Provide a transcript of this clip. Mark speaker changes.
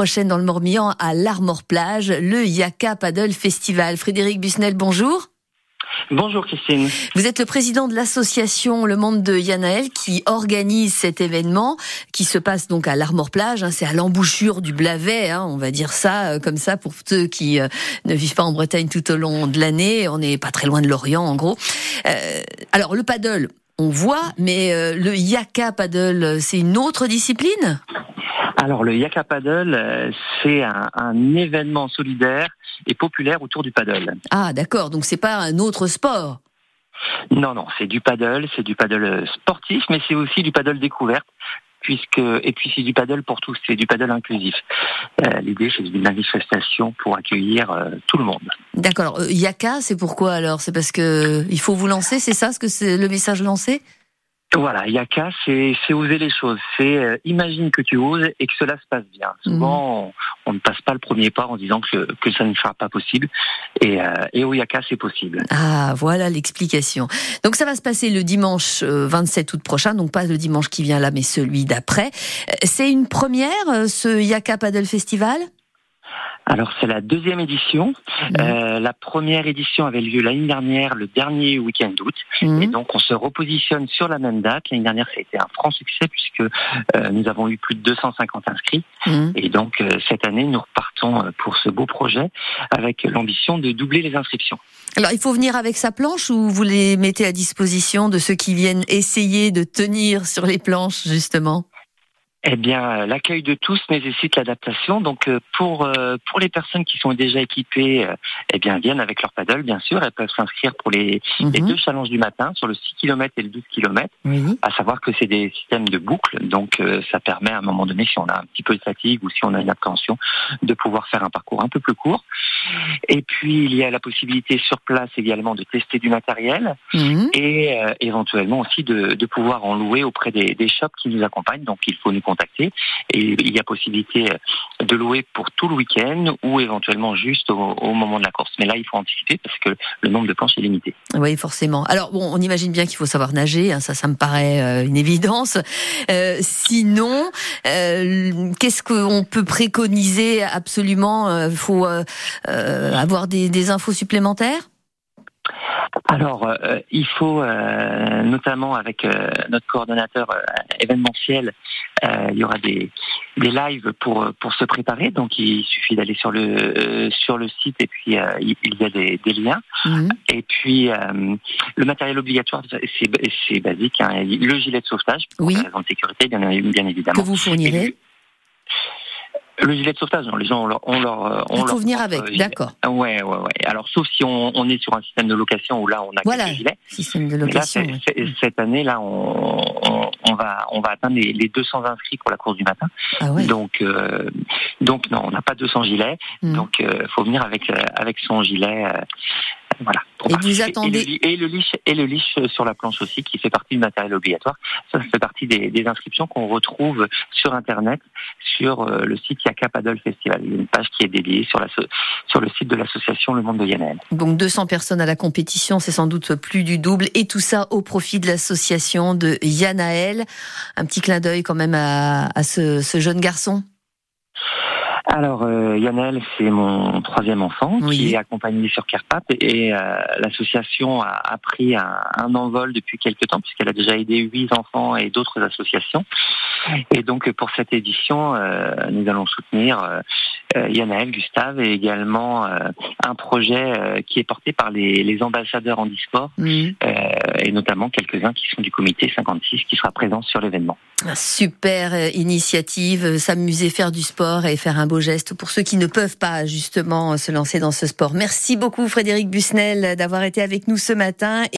Speaker 1: prochaine dans le Morbihan à l'Armor Plage, le Yaka Paddle Festival. Frédéric Busnel, bonjour.
Speaker 2: Bonjour Christine.
Speaker 1: Vous êtes le président de l'association Le Monde de Yanaël qui organise cet événement qui se passe donc à l'Armor Plage. Hein, c'est à l'embouchure du Blavet, hein, on va dire ça euh, comme ça pour ceux qui euh, ne vivent pas en Bretagne tout au long de l'année. On n'est pas très loin de l'Orient en gros. Euh, alors le paddle, on voit, mais le yaka paddle, c'est une autre discipline?
Speaker 2: Alors le Yaka Paddle, c'est un, un, événement solidaire et populaire autour du paddle.
Speaker 1: Ah d'accord, donc c'est pas un autre sport.
Speaker 2: Non, non, c'est du paddle, c'est du paddle sportif, mais c'est aussi du paddle découverte puisque et puis c'est du paddle pour tous, c'est du paddle inclusif. Euh, L'idée c'est une manifestation pour accueillir euh, tout le monde.
Speaker 1: D'accord. Euh, Yaka, c'est pourquoi alors? C'est parce que il faut vous lancer, c'est ça ce que c'est le message lancé?
Speaker 2: Voilà, Yaka, c'est oser les choses. C'est euh, imagine que tu oses et que cela se passe bien. Souvent, mhm. on, ne passe pas le premier pas en disant que, que ça ne sera pas possible. Et, euh, et au Yaka, c'est possible.
Speaker 1: Ah, voilà l'explication. Donc ça va se passer le dimanche 27 euh, août prochain, donc pas le dimanche qui vient là, mais celui d'après. C'est une première, ce Yaka Paddle Festival?
Speaker 2: Alors c'est la deuxième édition. Mmh. Euh, la première édition avait lieu l'année dernière, le dernier week-end d'août. Mmh. Et donc on se repositionne sur la même date. L'année dernière, ça a été un franc succès puisque euh, nous avons eu plus de 250 inscrits. Mmh. Et donc euh, cette année, nous repartons pour ce beau projet avec l'ambition de doubler les inscriptions.
Speaker 1: Alors il faut venir avec sa planche ou vous les mettez à disposition de ceux qui viennent essayer de tenir sur les planches justement?
Speaker 2: Eh bien, l'accueil de tous nécessite l'adaptation. Donc, euh, pour euh, pour les personnes qui sont déjà équipées, euh, eh bien, viennent avec leur paddle, bien sûr. Elles peuvent s'inscrire pour les, les mhm. deux challenges du matin sur le 6 km et le 12 km. À savoir que c'est des systèmes de boucle, donc ça permet à un moment donné, si on a un petit peu de fatigue ou si on a une appréhension, de pouvoir faire un parcours un peu plus court. Et puis, il y a la possibilité sur place également de tester du matériel mhm. et éventuellement aussi de, de pouvoir en louer auprès des, des shops qui nous accompagnent. Donc, il faut nous contacter. Et il y a possibilité de louer pour tout le week-end ou éventuellement juste au, moment de la course. Mais là, il faut anticiper parce que le nombre de planches est limité.
Speaker 1: Oui, forcément. Alors, bon, on imagine bien qu'il faut savoir nager. Hein, ça, ça me paraît euh, une évidence. Euh, sinon, euh, qu'est-ce qu'on peut préconiser absolument? Il faut avoir des infos supplémentaires?
Speaker 2: Alors, euh, il faut euh, notamment avec euh, notre coordonnateur événementiel, il y aura des, des lives pour pour se préparer. Donc, il suffit d'aller sur le sur le site et puis il y a des, des liens. Mhm. Et puis le matériel obligatoire, c'est basique. Hein. Le gilet de sauvetage pour oui. raison de sécurité, bien, bien évidemment.
Speaker 1: Que vous fournirez.
Speaker 2: Le gilet de sauvetage, les gens ont leur, on leur,
Speaker 1: euh, on Il faut venir avec, d'accord.
Speaker 2: Ouais, ouais, ouais. Alors, sauf si on, on, est sur un système de location où là, on a
Speaker 1: voilà,
Speaker 2: quelques gilets.
Speaker 1: système de location. Là,
Speaker 2: Cette année, là, on, on, on, va, on va atteindre les, les 200 inscrits pour la course du matin. Ah ouais. Donc, euh, donc non, on n'a pas 200 gilets. Hmm. Donc, il euh, faut venir avec, euh, avec son gilet. Euh, voilà.
Speaker 1: Et vous attendez
Speaker 2: et le, liche et le liche sur la planche aussi, qui fait partie du matériel obligatoire. Ça, fait partie des, des inscriptions qu'on retrouve sur Internet, sur le site Yaka Paddle Festival. Il y a une page qui est dédiée sur, la, sur le site de l'association Le Monde de Yannel.
Speaker 1: Donc 200 personnes à la compétition, c'est sans doute plus du double, et tout ça au profit de l'association de Yanaël. Un petit clin d'œil quand même à, à ce, ce jeune garçon.
Speaker 2: Alors, euh, Yannel, c'est mon troisième enfant qui est accompagné sur Carpath et, euh, l'association a, pris un, envol depuis quelques temps puisqu'elle a déjà aidé huit enfants et d'autres associations. Et donc, pour cette édition, euh, nous allons soutenir euh, Yannel, Gustave et également un projet qui est porté par les, les ambassadeurs en disport et notamment quelques-uns qui sont du comité 56 qui sera présent sur l'événement.
Speaker 1: Super initiative, s'amuser, faire du sport et faire un beau geste pour ceux qui ne peuvent pas justement se lancer dans ce sport. Merci beaucoup Frédéric Busnel d'avoir été avec nous ce matin.